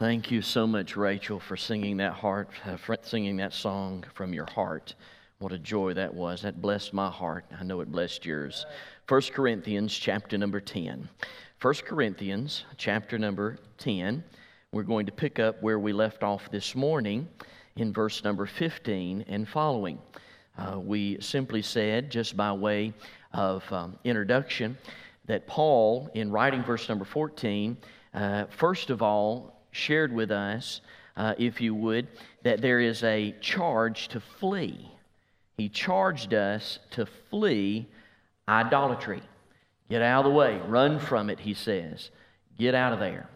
Thank you so much, Rachel, for singing that heart, uh, for singing that song from your heart. What a joy that was. That blessed my heart. I know it blessed yours. 1 Corinthians chapter number 10. 1 Corinthians chapter number 10. We're going to pick up where we left off this morning in verse number 15 and following. Uh, we simply said, just by way of um, introduction, that Paul, in writing verse number 14, uh, first of all, shared with us, uh, if you would, that there is a charge to flee. He charged us to flee idolatry. Get out of the way, run from it, he says. Get out of there.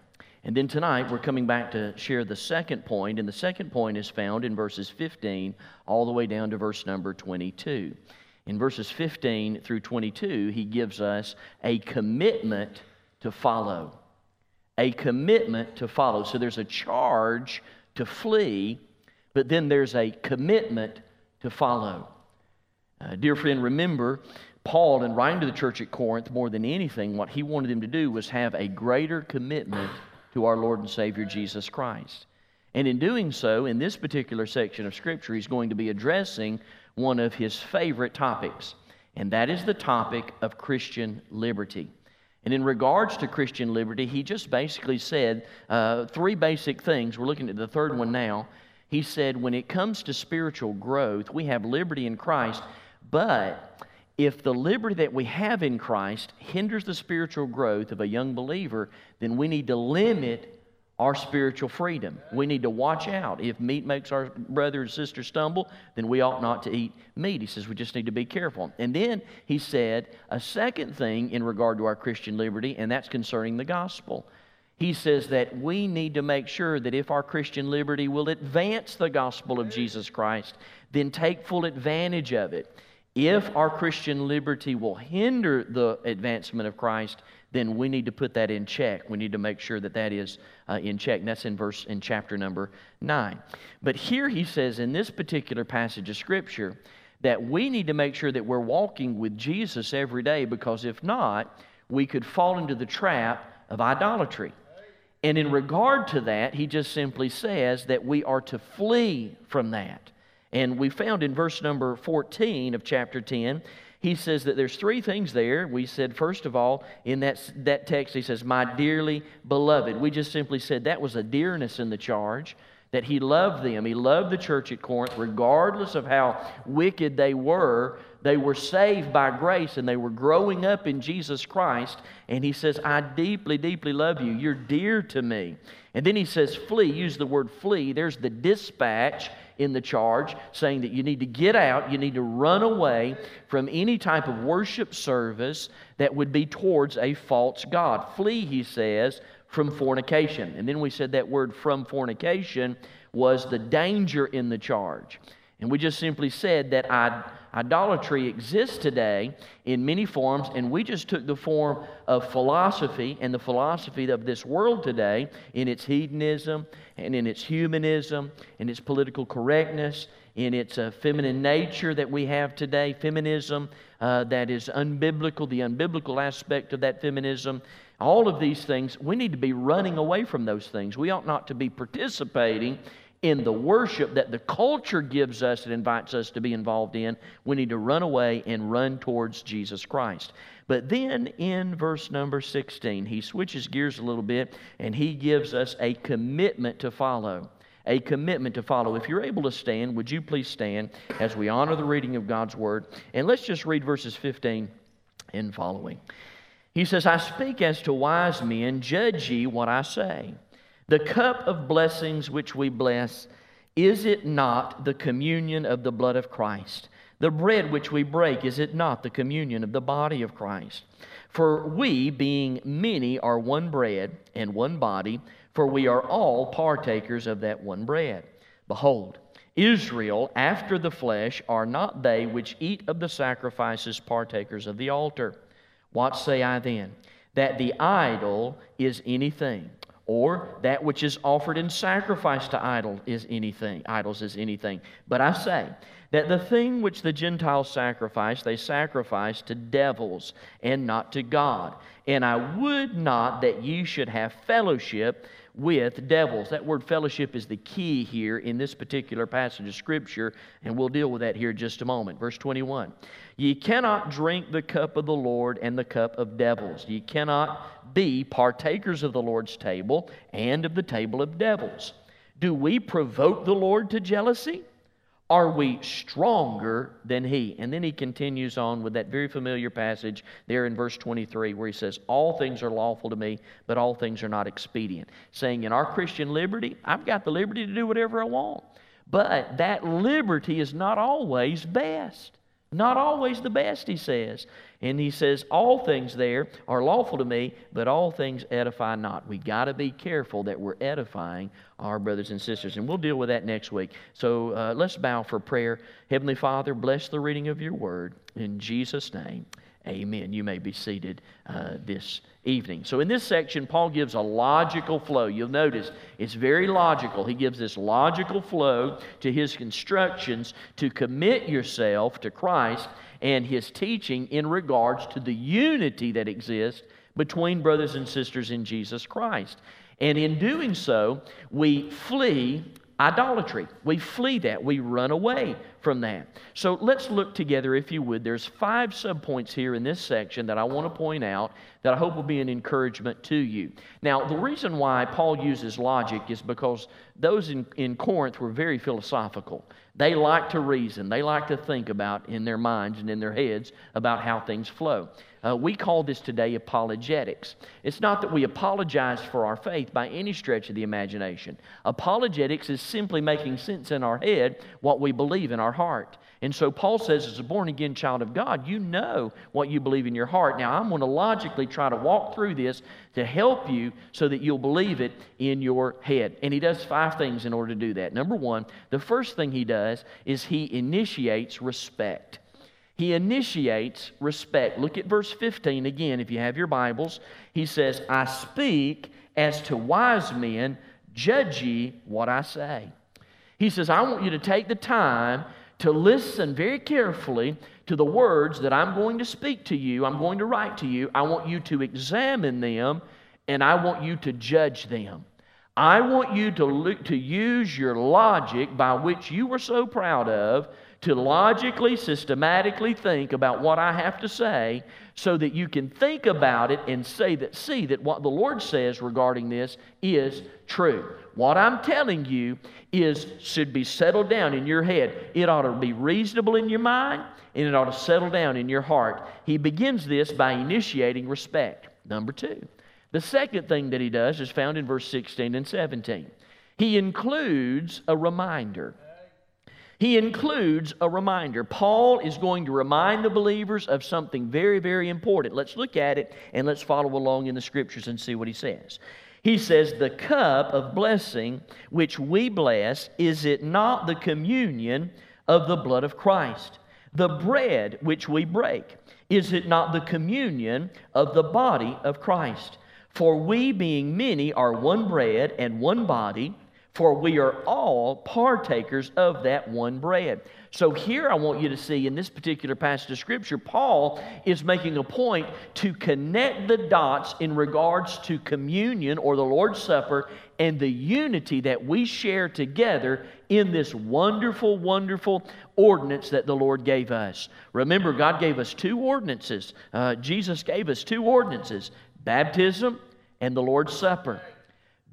And then tonight we're coming back to share the second point, and the second point is found in verses 15 all the way down to verse number 22. In verses 15 through 22, he gives us a commitment to follow a commitment to follow. So there's a charge to flee, but then there's a commitment to follow. Uh, dear friend, remember, Paul, in writing to the church at Corinth, more than anything, what he wanted them to do was have a greater commitment to our Lord and Savior Jesus Christ. And in doing so, in this particular section of Scripture, he's going to be addressing one of his favorite topics, and that is the topic of Christian liberty. And in regards to Christian liberty, he just basically said uh, three basic things. We're looking at the third one now. He said, when it comes to spiritual growth, we have liberty in Christ, but if the liberty that we have in Christ hinders the spiritual growth of a young believer, then we need to limit our spiritual freedom. We need to watch out. If meat makes our brother and sister stumble, then we ought not to eat meat. He says we just need to be careful. And then he said a second thing in regard to our Christian liberty, and that's concerning the gospel. He says that we need to make sure that if our Christian liberty will advance the gospel of Jesus Christ, then take full advantage of it. If our Christian liberty will hinder the advancement of Christ, then we need to put that in check. We need to make sure that that is uh, in check. And that's in verse in chapter number 9. But here he says in this particular passage of scripture that we need to make sure that we're walking with Jesus every day because if not, we could fall into the trap of idolatry. And in regard to that, he just simply says that we are to flee from that. And we found in verse number 14 of chapter 10 he says that there's three things there. We said, first of all, in that, that text, he says, My dearly beloved. We just simply said that was a dearness in the charge, that he loved them. He loved the church at Corinth, regardless of how wicked they were. They were saved by grace and they were growing up in Jesus Christ. And he says, I deeply, deeply love you. You're dear to me. And then he says, Flee. Use the word flee. There's the dispatch in the charge, saying that you need to get out, you need to run away from any type of worship service that would be towards a false God. Flee, he says, from fornication. And then we said that word from fornication was the danger in the charge. And we just simply said that idolatry exists today in many forms, and we just took the form of philosophy and the philosophy of this world today in its hedonism and in its humanism, in its political correctness, in its uh, feminine nature that we have today, feminism uh, that is unbiblical, the unbiblical aspect of that feminism. All of these things, we need to be running away from those things. We ought not to be participating in the worship that the culture gives us and invites us to be involved in, we need to run away and run towards Jesus Christ. But then in verse number 16, he switches gears a little bit and he gives us a commitment to follow. A commitment to follow. If you're able to stand, would you please stand as we honor the reading of God's word? And let's just read verses 15 and following. He says, I speak as to wise men, judge ye what I say. The cup of blessings which we bless, is it not the communion of the blood of Christ? The bread which we break, is it not the communion of the body of Christ? For we, being many, are one bread and one body, for we are all partakers of that one bread. Behold, Israel, after the flesh, are not they which eat of the sacrifices partakers of the altar. What say I then? That the idol is anything or that which is offered in sacrifice to idol is anything idols is anything. But i say that the thing which the gentiles sacrifice they sacrifice to devils and not to god and i would not that you should have fellowship with devils. That word fellowship is the key here in this particular passage of Scripture, and we'll deal with that here in just a moment. Verse 21 Ye cannot drink the cup of the Lord and the cup of devils. Ye cannot be partakers of the Lord's table and of the table of devils. Do we provoke the Lord to jealousy? Are we stronger than he? And then he continues on with that very familiar passage there in verse 23 where he says, All things are lawful to me, but all things are not expedient. Saying, in our Christian liberty, I've got the liberty to do whatever I want. But that liberty is not always best. Not always the best, he says. And he says, All things there are lawful to me, but all things edify not. We got to be careful that we're edifying our brothers and sisters. And we'll deal with that next week. So uh, let's bow for prayer. Heavenly Father, bless the reading of your word. In Jesus' name, amen. You may be seated uh, this evening. So, in this section, Paul gives a logical flow. You'll notice it's very logical. He gives this logical flow to his instructions to commit yourself to Christ and his teaching in regards to the unity that exists between brothers and sisters in Jesus Christ. And in doing so, we flee idolatry. We flee that. We run away from that. So let's look together, if you would. There's five subpoints here in this section that I want to point out that I hope will be an encouragement to you. Now, the reason why Paul uses logic is because those in, in Corinth were very philosophical. They like to reason, they like to think about in their minds and in their heads about how things flow. Uh, we call this today apologetics. It's not that we apologize for our faith by any stretch of the imagination. Apologetics is simply making sense in our head what we believe in our heart. And so Paul says, as a born again child of God, you know what you believe in your heart. Now, I'm going to logically try to walk through this to help you so that you'll believe it in your head. And he does five things in order to do that. Number one, the first thing he does is he initiates respect. He initiates respect. Look at verse 15 again, if you have your Bibles. He says, I speak as to wise men, judge ye what I say. He says, I want you to take the time to listen very carefully to the words that I'm going to speak to you, I'm going to write to you. I want you to examine them and I want you to judge them. I want you to, look, to use your logic by which you were so proud of to logically, systematically think about what I have to say so that you can think about it and say that, see that what the Lord says regarding this is true. What I'm telling you is should be settled down in your head. It ought to be reasonable in your mind and it ought to settle down in your heart. He begins this by initiating respect. Number two. The second thing that he does is found in verse 16 and 17. He includes a reminder he includes a reminder. Paul is going to remind the believers of something very, very important. Let's look at it and let's follow along in the scriptures and see what he says. He says, The cup of blessing which we bless, is it not the communion of the blood of Christ? The bread which we break, is it not the communion of the body of Christ? For we, being many, are one bread and one body for we are all partakers of that one bread. So, here I want you to see in this particular passage of Scripture, Paul is making a point to connect the dots in regards to communion or the Lord's Supper and the unity that we share together in this wonderful, wonderful ordinance that the Lord gave us. Remember, God gave us two ordinances. Uh, Jesus gave us two ordinances baptism and the Lord's Supper.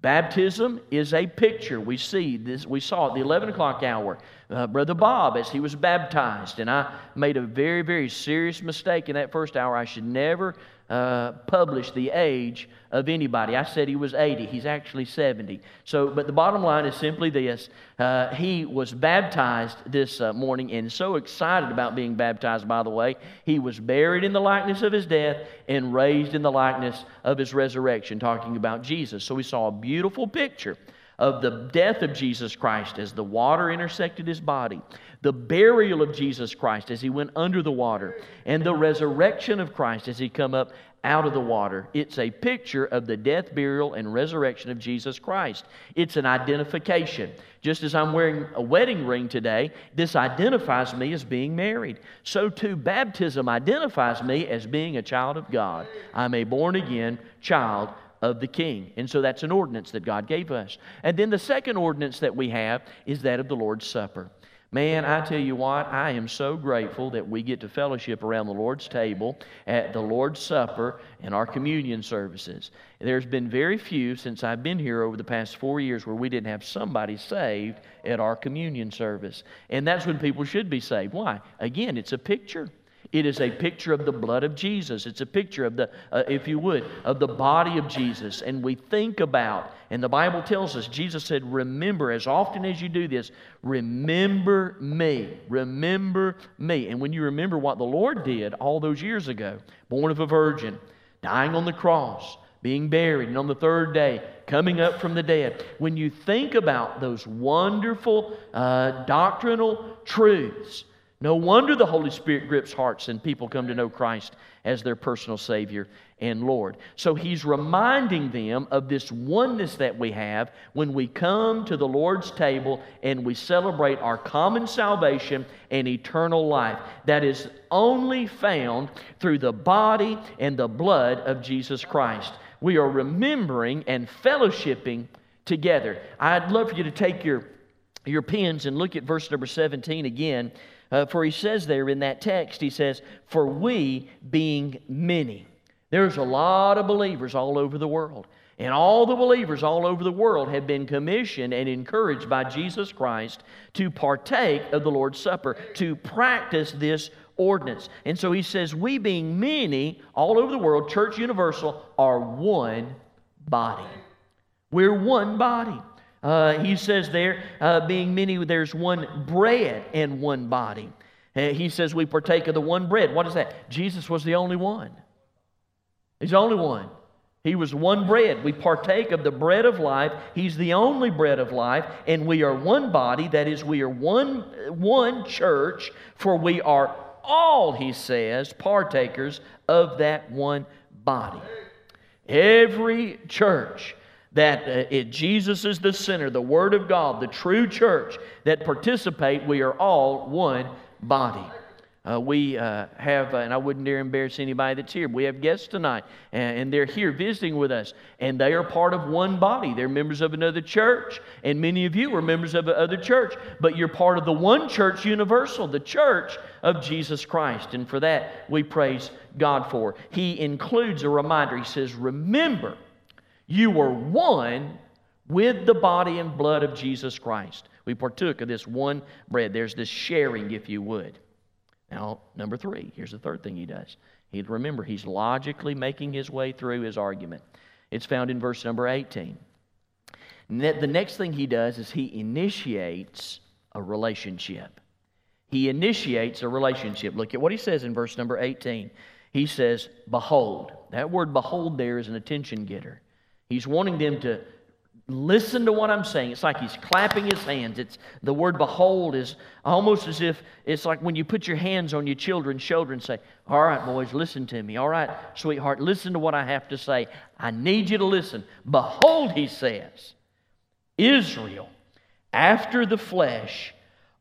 Baptism is a picture. We see this. We saw at the 11 o'clock hour, uh, Brother Bob, as he was baptized, and I made a very, very serious mistake in that first hour. I should never uh, publish the age of anybody. I said he was 80. He's actually 70. So, but the bottom line is simply this: uh, he was baptized this uh, morning, and so excited about being baptized. By the way, he was buried in the likeness of his death and raised in the likeness of his resurrection. Talking about Jesus. So we saw a beautiful picture of the death of Jesus Christ as the water intersected his body, the burial of Jesus Christ as he went under the water, and the resurrection of Christ as he come up out of the water. It's a picture of the death, burial, and resurrection of Jesus Christ. It's an identification. Just as I'm wearing a wedding ring today, this identifies me as being married. So too, baptism identifies me as being a child of God. I'm a born again child of the king. And so that's an ordinance that God gave us. And then the second ordinance that we have is that of the Lord's Supper. Man, I tell you what, I am so grateful that we get to fellowship around the Lord's table at the Lord's Supper and our communion services. There's been very few since I've been here over the past four years where we didn't have somebody saved at our communion service. And that's when people should be saved. Why? Again, it's a picture. It is a picture of the blood of Jesus. It's a picture of the, uh, if you would, of the body of Jesus. And we think about, and the Bible tells us, Jesus said, Remember, as often as you do this, remember me. Remember me. And when you remember what the Lord did all those years ago, born of a virgin, dying on the cross, being buried, and on the third day, coming up from the dead. When you think about those wonderful uh, doctrinal truths, no wonder the Holy Spirit grips hearts and people come to know Christ as their personal Savior and Lord. So he's reminding them of this oneness that we have when we come to the Lord's table and we celebrate our common salvation and eternal life that is only found through the body and the blood of Jesus Christ. We are remembering and fellowshipping together. I'd love for you to take your, your pens and look at verse number 17 again. Uh, for he says there in that text, he says, For we being many. There's a lot of believers all over the world. And all the believers all over the world have been commissioned and encouraged by Jesus Christ to partake of the Lord's Supper, to practice this ordinance. And so he says, We being many all over the world, Church Universal, are one body. We're one body. Uh, he says there, uh, being many, there's one bread and one body. Uh, he says we partake of the one bread. What is that? Jesus was the only one. He's the only one. He was one bread. We partake of the bread of life. He's the only bread of life, and we are one body. That is, we are one, one church, for we are all, he says, partakers of that one body. Every church that uh, it, Jesus is the center, the Word of God, the true church that participate, we are all one body. Uh, we uh, have, uh, and I wouldn't dare embarrass anybody that's here. We have guests tonight, and, and, they're here visiting with us, and they are part of one body. They're members of another church, and many of you are members of another church, but you're part of the one church universal, the church of Jesus Christ. And for that, we praise God for. He includes a reminder. He says, Remember you were one with the body and blood of Jesus Christ. We partook of this one bread. There's this sharing, if you would. Now, number three, here's the third thing he does. He, remember, he's logically making his way through his argument. It's found in verse number 18. The next thing he does is he initiates a relationship. He initiates a relationship. Look at what he says in verse number 18. He says, Behold. That word behold there is an attention getter. He's wanting them to listen to what I'm saying. It's like he's clapping his hands. It's the word behold is almost as if it's like when you put your hands on your children's shoulder and say, All right, boys, listen to me. All right, sweetheart, listen to what I have to say. I need you to listen. Behold, he says, Israel, after the flesh,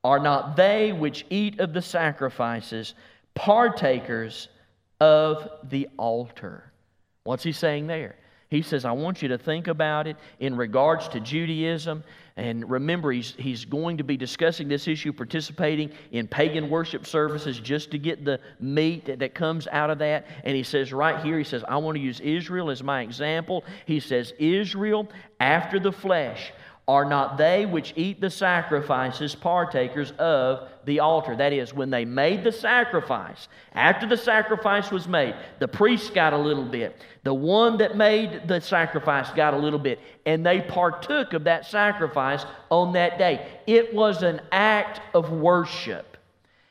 are not they which eat of the sacrifices partakers of the altar? What's he saying there? He says, I want you to think about it in regards to Judaism. And remember, he's, he's going to be discussing this issue, participating in pagan worship services just to get the meat that, that comes out of that. And he says, right here, he says, I want to use Israel as my example. He says, Israel after the flesh are not they which eat the sacrifices partakers of the altar? That is, when they made the sacrifice, after the sacrifice was made, the priest got a little bit. The one that made the sacrifice got a little bit. And they partook of that sacrifice on that day. It was an act of worship.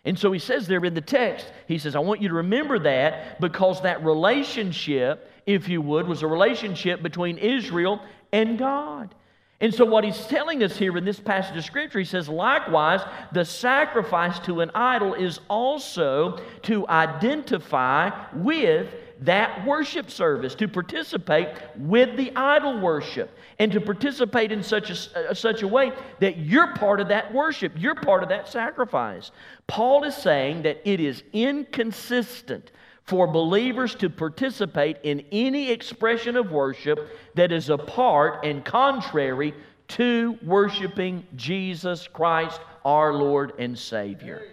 And so he says there in the text, he says, I want you to remember that because that relationship, if you would, was a relationship between Israel and God. And so, what he's telling us here in this passage of Scripture, he says, likewise, the sacrifice to an idol is also to identify with that worship service, to participate with the idol worship, and to participate in such a, uh, such a way that you're part of that worship, you're part of that sacrifice. Paul is saying that it is inconsistent for believers to participate in any expression of worship that is apart and contrary to worshiping Jesus Christ, our Lord and Savior.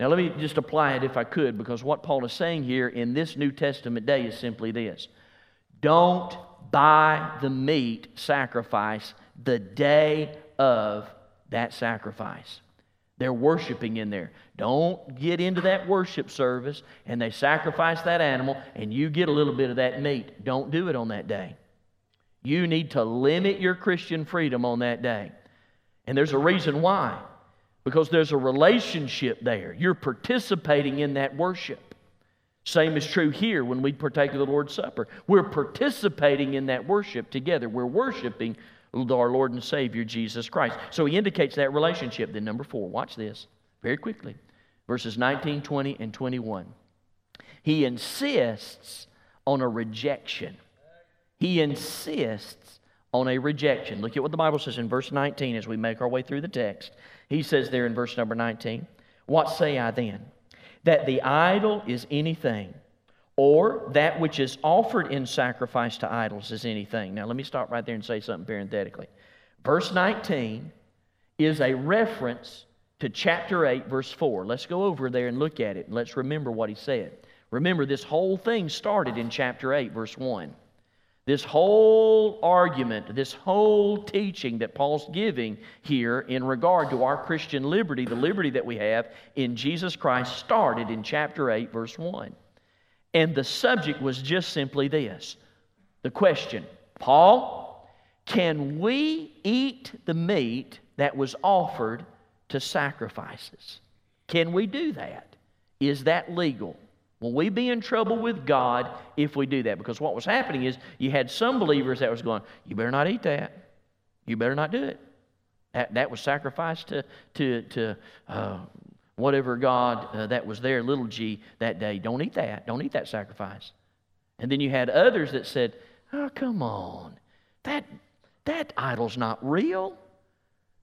Now, let me just apply it if I could, because what Paul is saying here in this New Testament day is simply this Don't buy the meat sacrifice the day of that sacrifice. They're worshiping in there. Don't get into that worship service and they sacrifice that animal and you get a little bit of that meat. Don't do it on that day. You need to limit your Christian freedom on that day. And there's a reason why. Because there's a relationship there. You're participating in that worship. Same is true here when we partake of the Lord's Supper. We're participating in that worship together. We're worshiping our Lord and Savior, Jesus Christ. So he indicates that relationship. Then, number four, watch this very quickly. Verses 19, 20, and 21. He insists on a rejection. He insists on a rejection. Look at what the Bible says in verse 19 as we make our way through the text. He says there in verse number 19, What say I then? That the idol is anything or that which is offered in sacrifice to idols is anything. Now, let me stop right there and say something parenthetically. Verse 19 is a reference to chapter 8, verse 4. Let's go over there and look at it, and let's remember what he said. Remember, this whole thing started in chapter 8, verse 1. This whole argument, this whole teaching that Paul's giving here in regard to our Christian liberty, the liberty that we have in Jesus Christ, started in chapter 8, verse 1. And the subject was just simply this the question Paul, can we eat the meat that was offered to sacrifices? Can we do that? Is that legal? Will we be in trouble with God if we do that? Because what was happening is you had some believers that was going, you better not eat that. You better not do it. That, that was sacrificed to, to, to uh, whatever God uh, that was there, little g, that day. Don't eat that. Don't eat that sacrifice. And then you had others that said, oh, come on. That, that idol's not real.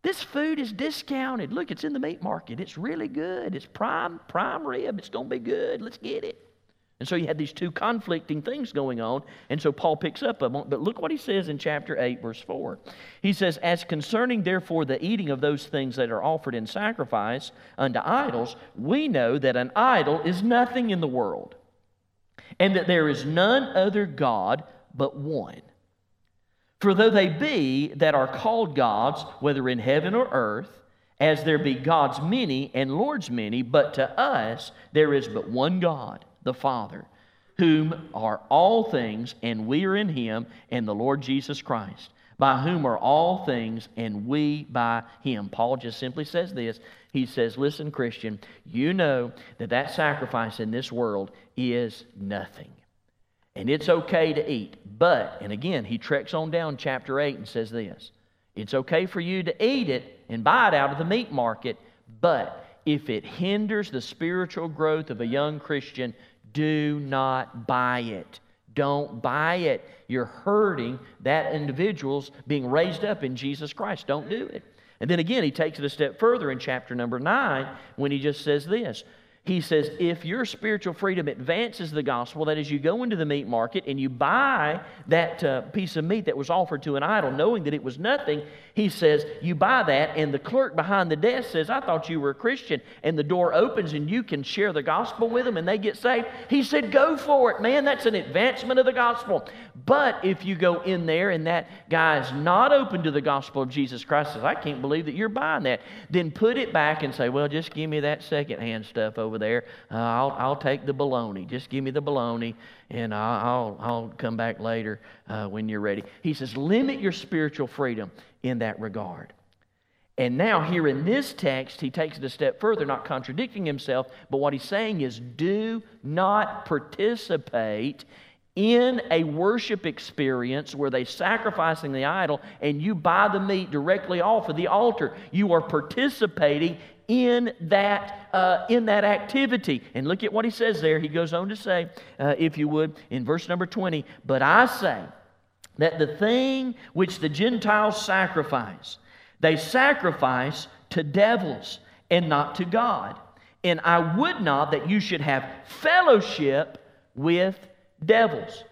This food is discounted. Look, it's in the meat market. It's really good. It's prime, prime rib. It's going to be good. Let's get it. And so you had these two conflicting things going on. And so Paul picks up on But look what he says in chapter 8, verse 4. He says, As concerning therefore the eating of those things that are offered in sacrifice unto idols, we know that an idol is nothing in the world, and that there is none other God but one. For though they be that are called gods, whether in heaven or earth, as there be gods many and lords many, but to us there is but one God the Father, whom are all things, and we are in him, and the Lord Jesus Christ, by whom are all things, and we by him. Paul just simply says this. He says, Listen, Christian, you know that that sacrifice in this world is nothing. And it's okay to eat. But, and again, he treks on down chapter 8 and says this It's okay for you to eat it and buy it out of the meat market, but if it hinders the spiritual growth of a young Christian, do not buy it. Don't buy it. You're hurting that individual's being raised up in Jesus Christ. Don't do it. And then again, he takes it a step further in chapter number 9 when he just says this he says, if your spiritual freedom advances the gospel, that is, you go into the meat market and you buy that uh, piece of meat that was offered to an idol, knowing that it was nothing, he says, you buy that, and the clerk behind the desk says, I thought you were a Christian, and the door opens and you can share the gospel with them and they get saved. He said, go for it, man. That's an advancement of the gospel. But if you go in there and that guy is not open to the gospel of Jesus Christ, says, I can't believe that you're buying that, then put it back and say, well, just give me that secondhand stuff over over there. Uh, I'll, I'll take the bologna. Just give me the bologna, and I'll, I'll, I'll come back later uh, when you're ready. He says, limit your spiritual freedom in that regard. And now, here in this text, he takes it a step further, not contradicting himself, but what he's saying is do not participate in a worship experience where they're sacrificing the idol and you buy the meat directly off of the altar. You are participating in that, uh, in that activity. And look at what he says there. He goes on to say, uh, if you would, in verse number 20, But I say that the thing which the Gentiles sacrifice, they sacrifice to devils and not to God. And I would not that you should have fellowship with devils.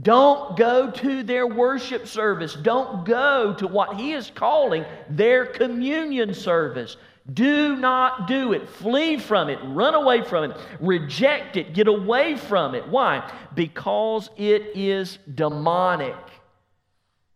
Don't go to their worship service. Don't go to what he is calling their communion service. Do not do it. Flee from it. Run away from it. Reject it. Get away from it. Why? Because it is demonic.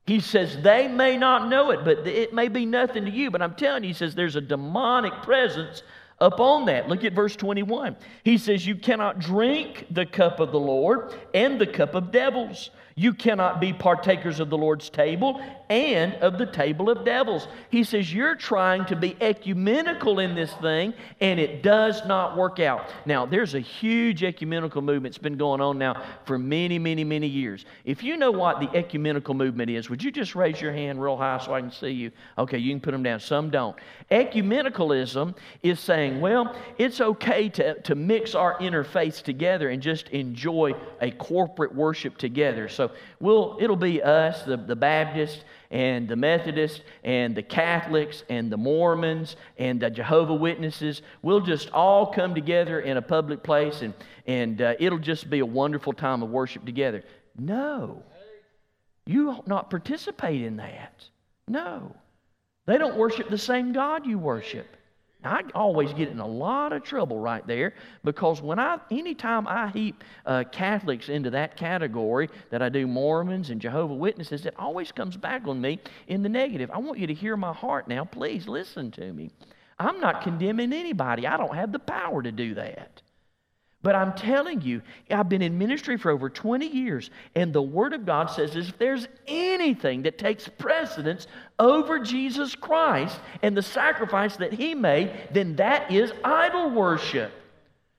He says they may not know it, but it may be nothing to you. But I'm telling you, he says there's a demonic presence upon that. Look at verse 21. He says, You cannot drink the cup of the Lord and the cup of devils. You cannot be partakers of the Lord's table and of the table of devils. He says, You're trying to be ecumenical in this thing, and it does not work out. Now, there's a huge ecumenical movement that's been going on now for many, many, many years. If you know what the ecumenical movement is, would you just raise your hand real high so I can see you? Okay, you can put them down. Some don't. Ecumenicalism is saying, Well, it's okay to, to mix our interfaiths together and just enjoy a corporate worship together. So, we'll, it'll be us, the, the Baptists, and the Methodists, and the Catholics, and the Mormons, and the Jehovah Witnesses. We'll just all come together in a public place, and, and uh, it'll just be a wonderful time of worship together. No. You ought not participate in that. No. They don't worship the same God you worship. I always get in a lot of trouble right there because when I, anytime I heap uh, Catholics into that category that I do Mormons and Jehovah Witnesses, it always comes back on me in the negative. I want you to hear my heart now. Please listen to me. I'm not condemning anybody. I don't have the power to do that. But I'm telling you, I've been in ministry for over 20 years, and the Word of God says if there's anything that takes precedence over Jesus Christ and the sacrifice that He made, then that is idol worship.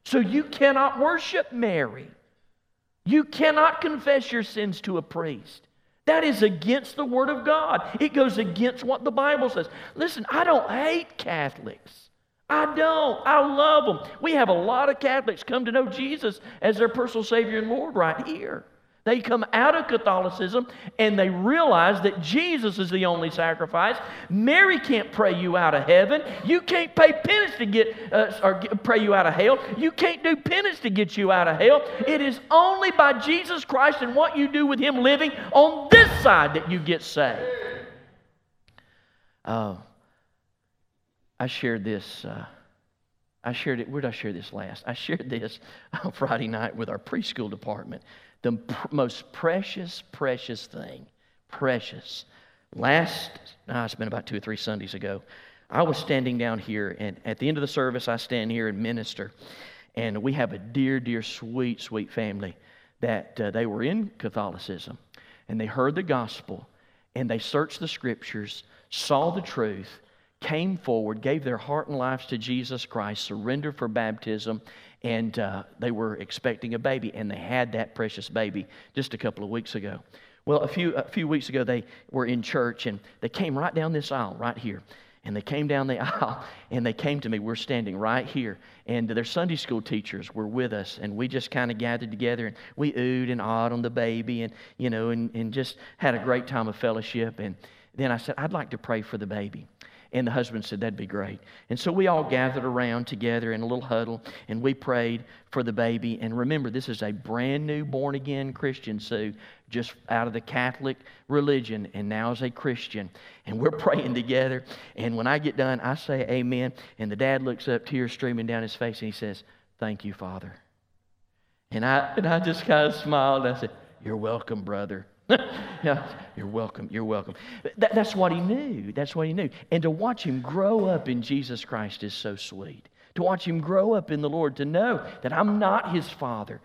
So you cannot worship Mary. You cannot confess your sins to a priest. That is against the Word of God. It goes against what the Bible says. Listen, I don't hate Catholics. I don't. I love them. We have a lot of Catholics come to know Jesus as their personal Savior and Lord right here. They come out of Catholicism and they realize that Jesus is the only sacrifice. Mary can't pray you out of heaven. You can't pay penance to get uh, or pray you out of hell. You can't do penance to get you out of hell. It is only by Jesus Christ and what you do with Him living on this side that you get saved. Oh, I shared this. Uh, I shared it. Where did I share this last? I shared this on Friday night with our preschool department. The pr- most precious, precious thing, precious. Last, ah, it's been about two or three Sundays ago. I was standing down here, and at the end of the service, I stand here and minister. And we have a dear, dear, sweet, sweet family that uh, they were in Catholicism, and they heard the gospel, and they searched the scriptures, saw the truth, came forward, gave their heart and lives to Jesus Christ, surrendered for baptism, and uh, they were expecting a baby, and they had that precious baby just a couple of weeks ago. Well, a few, a few weeks ago, they were in church, and they came right down this aisle, right here. And they came down the aisle and they came to me. We're standing right here. And their Sunday school teachers were with us. And we just kind of gathered together and we oohed and awed on the baby and, you know, and, and just had a great time of fellowship. And then I said, I'd like to pray for the baby. And the husband said, That'd be great. And so we all gathered around together in a little huddle and we prayed for the baby. And remember, this is a brand new born again Christian, Sue, just out of the Catholic religion and now is a Christian. And we're praying together. And when I get done, I say amen. And the dad looks up, tears streaming down his face, and he says, Thank you, Father. And I, and I just kind of smiled. I said, You're welcome, brother. yeah, you're welcome. You're welcome. That, that's what he knew. That's what he knew. And to watch him grow up in Jesus Christ is so sweet. To watch him grow up in the Lord, to know that I'm not his father.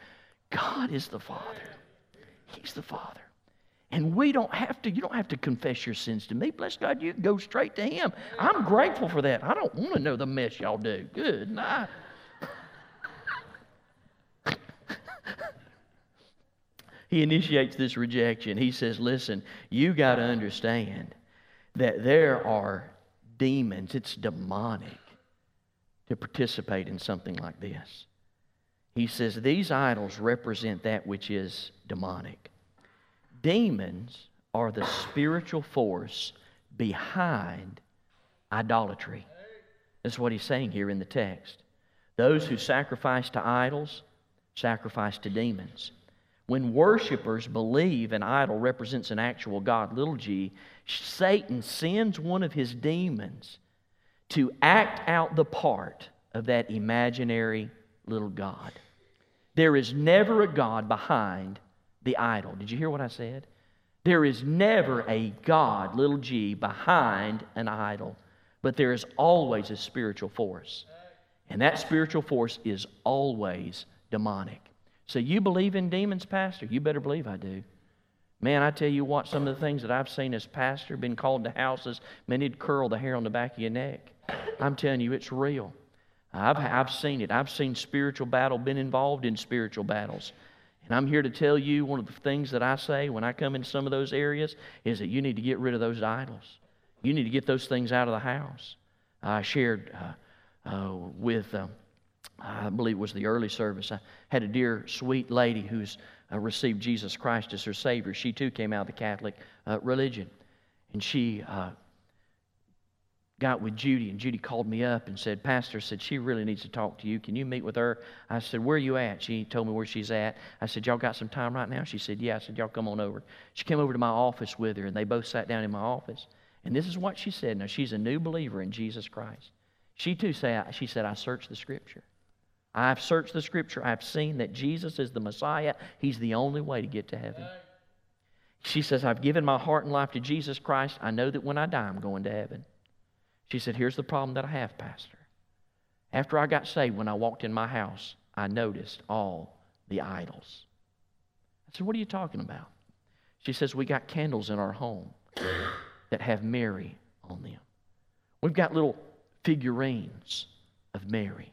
God is the Father. He's the Father. And we don't have to, you don't have to confess your sins to me. Bless God, you go straight to Him. I'm grateful for that. I don't want to know the mess y'all do. Good night. He initiates this rejection. He says, Listen, you got to understand that there are demons, it's demonic to participate in something like this. He says, These idols represent that which is demonic. Demons are the spiritual force behind idolatry. That's what he's saying here in the text. Those who sacrifice to idols sacrifice to demons. When worshipers believe an idol represents an actual God, little g, Satan sends one of his demons to act out the part of that imaginary little God. There is never a God behind the idol. Did you hear what I said? There is never a God, little g, behind an idol, but there is always a spiritual force. And that spiritual force is always demonic. So you believe in demons, Pastor? You better believe I do. Man, I tell you what, some of the things that I've seen as pastor, been called to houses, man, it'd curl the hair on the back of your neck. I'm telling you, it's real. I've, I've seen it. I've seen spiritual battle, been involved in spiritual battles. And I'm here to tell you one of the things that I say when I come in some of those areas is that you need to get rid of those idols. You need to get those things out of the house. I shared uh, uh, with, uh, I believe it was the early service, I had a dear, sweet lady who's uh, received Jesus Christ as her Savior. She too came out of the Catholic uh, religion. And she uh, got with Judy, and Judy called me up and said, Pastor said she really needs to talk to you. Can you meet with her? I said, Where are you at? She told me where she's at. I said, Y'all got some time right now? She said, Yeah. I said, Y'all come on over. She came over to my office with her, and they both sat down in my office. And this is what she said. Now, she's a new believer in Jesus Christ. She too said, She said, I searched the Scripture. I've searched the Scripture. I've seen that Jesus is the Messiah. He's the only way to get to heaven. She says, I've given my heart and life to Jesus Christ. I know that when I die, I'm going to heaven. She said, Here's the problem that I have, Pastor. After I got saved, when I walked in my house, I noticed all the idols. I said, What are you talking about? She says, We got candles in our home that have Mary on them. We've got little figurines of Mary.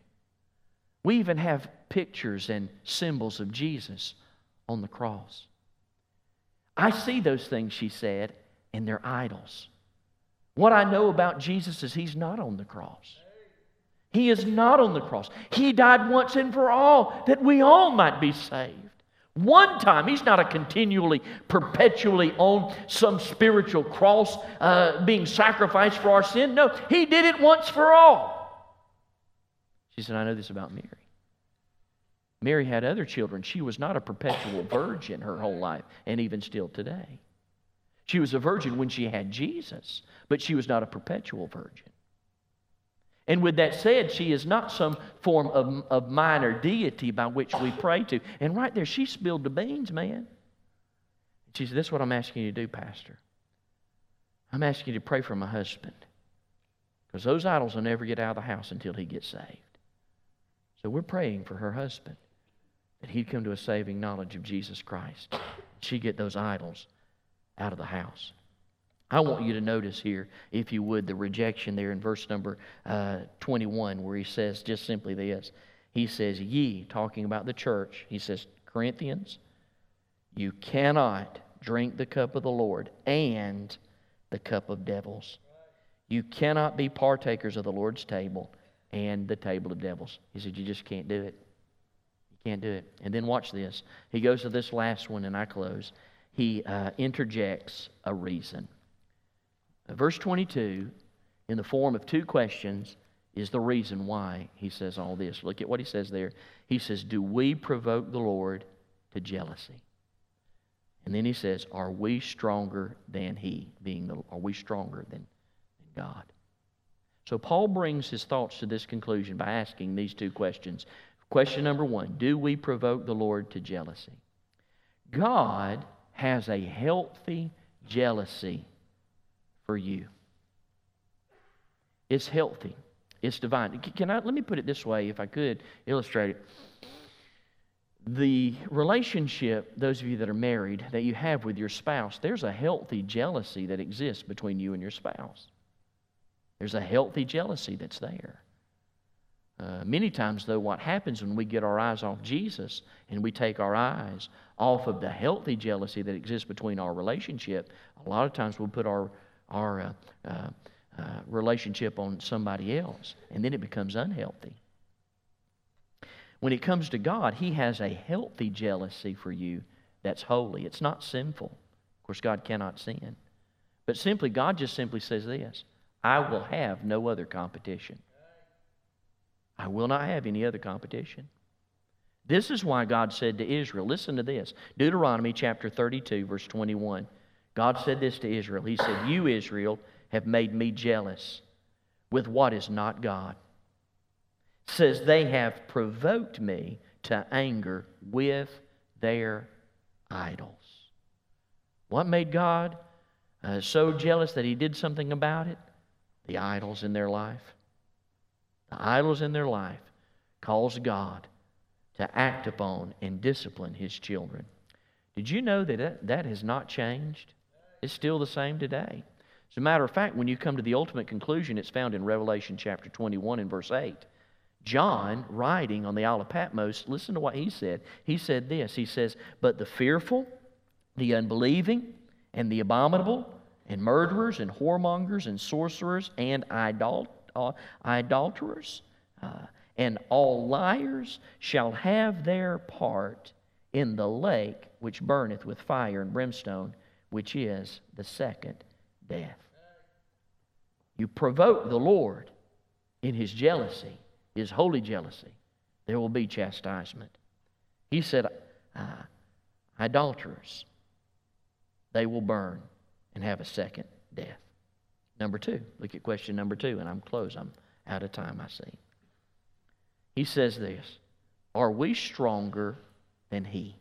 We even have pictures and symbols of Jesus on the cross. I see those things, she said, and they're idols. What I know about Jesus is he's not on the cross. He is not on the cross. He died once and for all that we all might be saved. One time, he's not a continually, perpetually on some spiritual cross uh, being sacrificed for our sin. No, he did it once for all. She said, I know this about Mary. Mary had other children. She was not a perpetual virgin her whole life, and even still today. She was a virgin when she had Jesus, but she was not a perpetual virgin. And with that said, she is not some form of, of minor deity by which we pray to. And right there, she spilled the beans, man. She said, This is what I'm asking you to do, Pastor. I'm asking you to pray for my husband. Because those idols will never get out of the house until he gets saved. So we're praying for her husband that he'd come to a saving knowledge of Jesus Christ. She'd get those idols out of the house. I want you to notice here, if you would, the rejection there in verse number uh, 21, where he says just simply this. He says, Ye, talking about the church, he says, Corinthians, you cannot drink the cup of the Lord and the cup of devils. You cannot be partakers of the Lord's table and the table of devils. He said, You just can't do it. You can't do it. And then watch this. He goes to this last one, and I close he uh, interjects a reason. Verse 22, in the form of two questions, is the reason why he says all this. Look at what he says there. He says, Do we provoke the Lord to jealousy? And then he says, Are we stronger than he? Being the, are we stronger than, than God? So Paul brings his thoughts to this conclusion by asking these two questions. Question number one Do we provoke the Lord to jealousy? God has a healthy jealousy for you. It's healthy. It's divine. Can I let me put it this way if I could illustrate it. The relationship, those of you that are married, that you have with your spouse, there's a healthy jealousy that exists between you and your spouse. There's a healthy jealousy that's there. Uh, many times, though, what happens when we get our eyes off Jesus and we take our eyes off of the healthy jealousy that exists between our relationship, a lot of times we'll put our, our uh, uh, uh, relationship on somebody else, and then it becomes unhealthy. When it comes to God, He has a healthy jealousy for you that's holy. It's not sinful. Of course, God cannot sin. But simply, God just simply says this I will have no other competition. I will not have any other competition. This is why God said to Israel, listen to this Deuteronomy chapter 32, verse 21. God said this to Israel. He said, You, Israel, have made me jealous with what is not God. says, They have provoked me to anger with their idols. What made God uh, so jealous that he did something about it? The idols in their life. The idols in their life cause God to act upon and discipline his children. Did you know that that has not changed? It's still the same today. As a matter of fact, when you come to the ultimate conclusion, it's found in Revelation chapter 21 and verse 8. John, writing on the Isle of Patmos, listen to what he said. He said this He says, But the fearful, the unbelieving, and the abominable, and murderers, and whoremongers, and sorcerers, and idol- uh, idolaters, uh, and all liars shall have their part in the lake which burneth with fire and brimstone, which is the second death. You provoke the Lord in his jealousy, his holy jealousy, there will be chastisement. He said, uh, idolaters, they will burn and have a second death. Number two, look at question number two, and I'm close. I'm out of time, I see. He says this Are we stronger than He?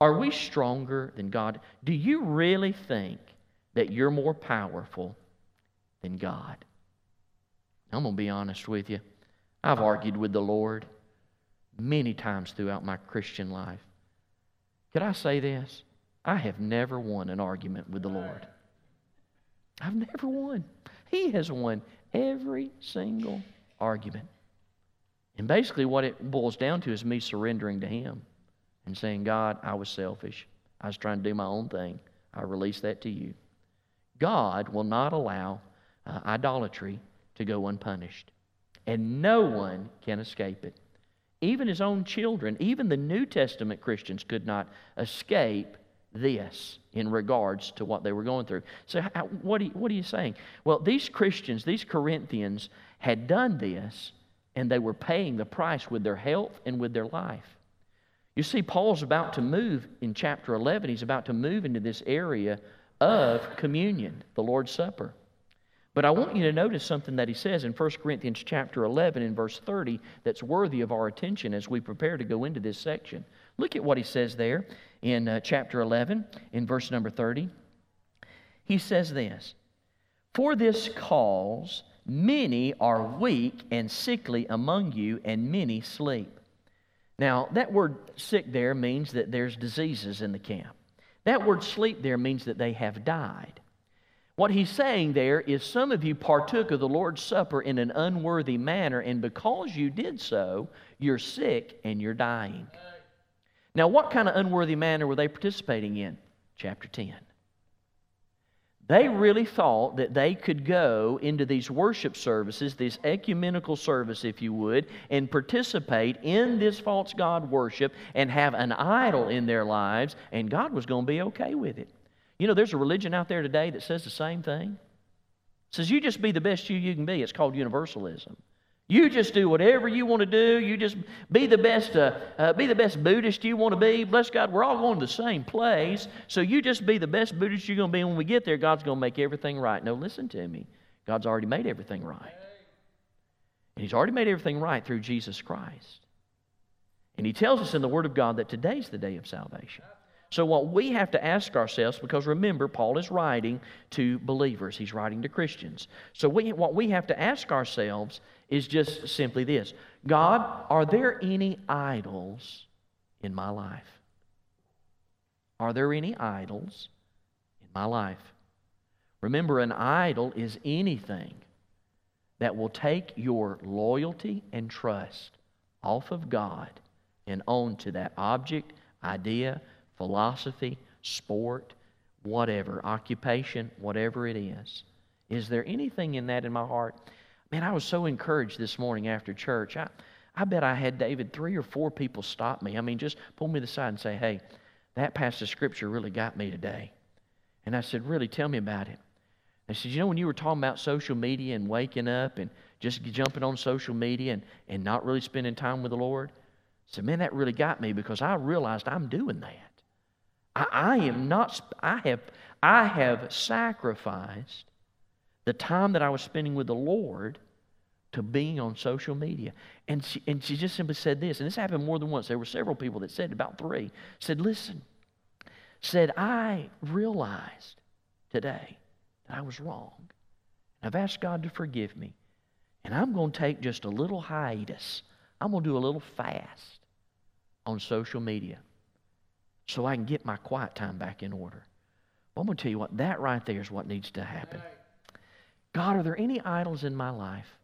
Are we stronger than God? Do you really think that you're more powerful than God? I'm going to be honest with you. I've argued with the Lord many times throughout my Christian life. Could I say this? I have never won an argument with the Lord. I've never won. He has won every single argument. And basically, what it boils down to is me surrendering to Him and saying, God, I was selfish. I was trying to do my own thing. I release that to you. God will not allow uh, idolatry to go unpunished, and no one can escape it. Even his own children, even the New Testament Christians could not escape this in regards to what they were going through. So, how, what, are you, what are you saying? Well, these Christians, these Corinthians, had done this, and they were paying the price with their health and with their life. You see, Paul's about to move in chapter 11, he's about to move into this area of communion, the Lord's Supper. But I want you to notice something that he says in 1 Corinthians chapter 11 in verse 30 that's worthy of our attention as we prepare to go into this section. Look at what he says there in uh, chapter 11 in verse number 30. He says this For this cause many are weak and sickly among you, and many sleep. Now, that word sick there means that there's diseases in the camp. That word sleep there means that they have died. What he's saying there is some of you partook of the Lord's Supper in an unworthy manner, and because you did so, you're sick and you're dying. Now, what kind of unworthy manner were they participating in? Chapter 10. They really thought that they could go into these worship services, this ecumenical service, if you would, and participate in this false God worship and have an idol in their lives, and God was going to be okay with it. You know, there's a religion out there today that says the same thing. It says, you just be the best you you can be. It's called universalism. You just do whatever you want to do. You just be the best, uh, uh, be the best Buddhist you want to be. Bless God, we're all going to the same place. So you just be the best Buddhist you're going to be. When we get there, God's going to make everything right. No, listen to me. God's already made everything right. And He's already made everything right through Jesus Christ. And He tells us in the Word of God that today's the day of salvation. So, what we have to ask ourselves, because remember, Paul is writing to believers, he's writing to Christians. So, we, what we have to ask ourselves is just simply this God, are there any idols in my life? Are there any idols in my life? Remember, an idol is anything that will take your loyalty and trust off of God and onto that object, idea, philosophy, sport, whatever, occupation, whatever it is. Is there anything in that in my heart? Man, I was so encouraged this morning after church. I, I bet I had David three or four people stop me. I mean, just pull me to the side and say, hey, that passage of scripture really got me today. And I said, really, tell me about it. I said, You know, when you were talking about social media and waking up and just jumping on social media and, and not really spending time with the Lord, I said, Man, that really got me because I realized I'm doing that. I, I am not, I have, I have sacrificed the time that I was spending with the Lord to being on social media. And she, and she just simply said this, and this happened more than once. There were several people that said, about three, said, Listen, said, I realized today that I was wrong. I've asked God to forgive me. And I'm going to take just a little hiatus. I'm going to do a little fast on social media so I can get my quiet time back in order. Well, I'm going to tell you what, that right there is what needs to happen. God, are there any idols in my life?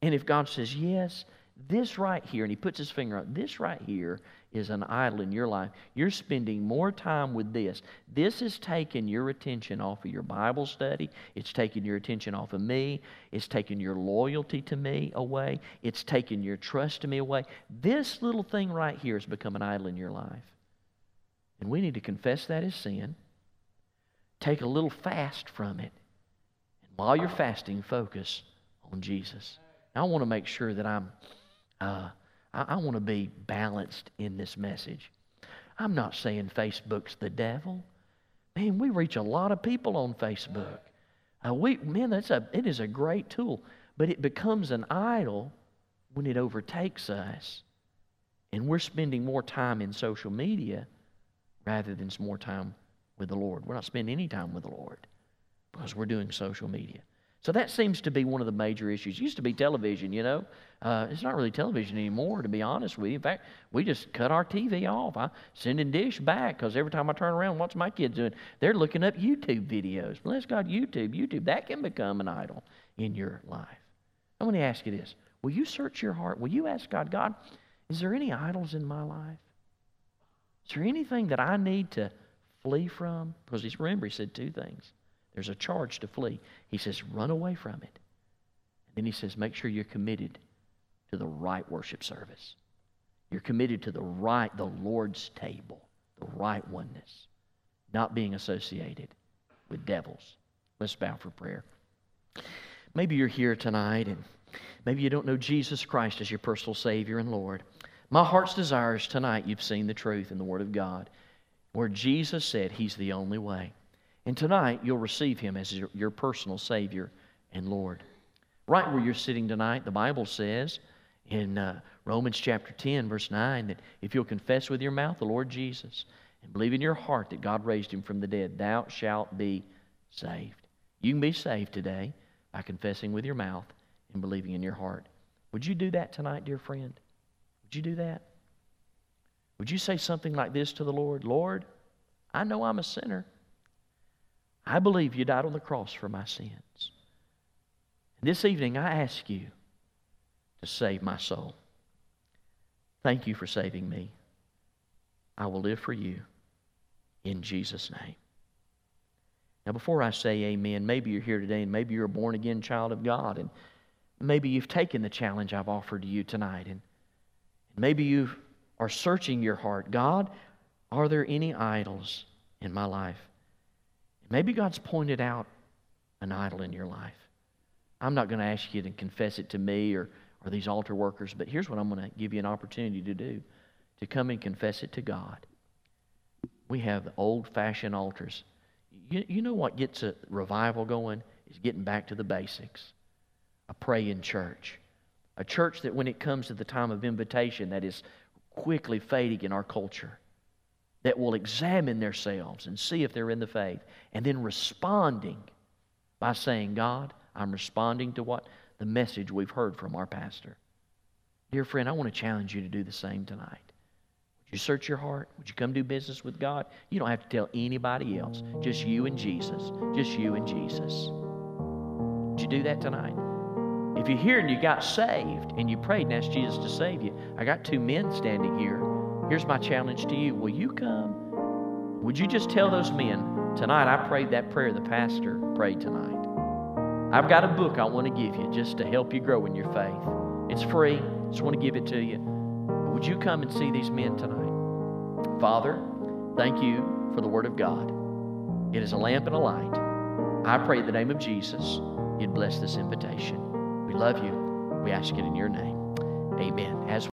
And if God says yes, this right here, and he puts his finger on this right here is an idol in your life. You're spending more time with this. This is taking your attention off of your Bible study. It's taking your attention off of me. It's taking your loyalty to me away. It's taking your trust to me away. This little thing right here has become an idol in your life. And we need to confess that as sin. Take a little fast from it. While you're fasting, focus on Jesus. I want to make sure that I'm. Uh, I, I want to be balanced in this message. I'm not saying Facebook's the devil. Man, we reach a lot of people on Facebook. Uh, we, man, that's a, it is a great tool, but it becomes an idol when it overtakes us. And we're spending more time in social media rather than more time with the Lord. We're not spending any time with the Lord because we're doing social media. So that seems to be one of the major issues. It used to be television, you know. Uh, it's not really television anymore, to be honest with you. In fact, we just cut our TV off. I send in dish back because every time I turn around, what's my kids doing? They're looking up YouTube videos. Bless God, YouTube, YouTube. That can become an idol in your life. I want to ask you this. Will you search your heart? Will you ask God, God, is there any idols in my life? Is there anything that I need to flee from? Because he's, remember, he said two things. There's a charge to flee. He says, run away from it. And then he says, make sure you're committed to the right worship service. You're committed to the right, the Lord's table, the right oneness, not being associated with devils. Let's bow for prayer. Maybe you're here tonight and maybe you don't know Jesus Christ as your personal Savior and Lord. My heart's desire is tonight you've seen the truth in the Word of God, where Jesus said He's the only way. And tonight, you'll receive him as your, your, personal Savior and Lord. Right where you're sitting tonight, the Bible says in uh, Romans chapter 10, verse 9, that if you'll confess with your mouth the Lord Jesus and believe in your heart that God raised him from the dead, thou shalt be saved. You can be saved today by confessing with your mouth and believing in your heart. Would you do that tonight, dear friend? Would you do that? Would you say something like this to the Lord? Lord, I know I'm a sinner. I believe you died on the cross for my sins. This evening, I ask you to save my soul. Thank you for saving me. I will live for you in Jesus' name. Now, before I say amen, maybe you're here today and maybe you're a born again child of God and maybe you've taken the challenge I've offered to you tonight and maybe you are searching your heart. God, are there any idols in my life? Maybe God's pointed out an idol in your life. I'm not going to ask you to confess it to me or, or these altar workers, but here's what I'm going to give you an opportunity to do to come and confess it to God. We have old fashioned altars. You, you know what gets a revival going? Is getting back to the basics. A praying church. A church that, when it comes to the time of invitation, that is quickly fading in our culture that will examine themselves and see if they're in the faith, and then responding by saying, God, I'm responding to what the message we've heard from our pastor. Dear friend, I want to challenge you to do the same tonight. Would you search your heart? Would you come do business with God? You don't have to tell anybody else. Just you and Jesus. Just you and Jesus. Would you do that tonight? If you're here and you got saved and you prayed and asked Jesus to save you, I got two men standing here Here's my challenge to you. Will you come? Would you just tell those men, tonight I prayed that prayer the pastor prayed tonight? I've got a book I want to give you just to help you grow in your faith. It's free. Just want to give it to you. Would you come and see these men tonight? Father, thank you for the Word of God. It is a lamp and a light. I pray in the name of Jesus, you'd bless this invitation. We love you. We ask it in your name. Amen. As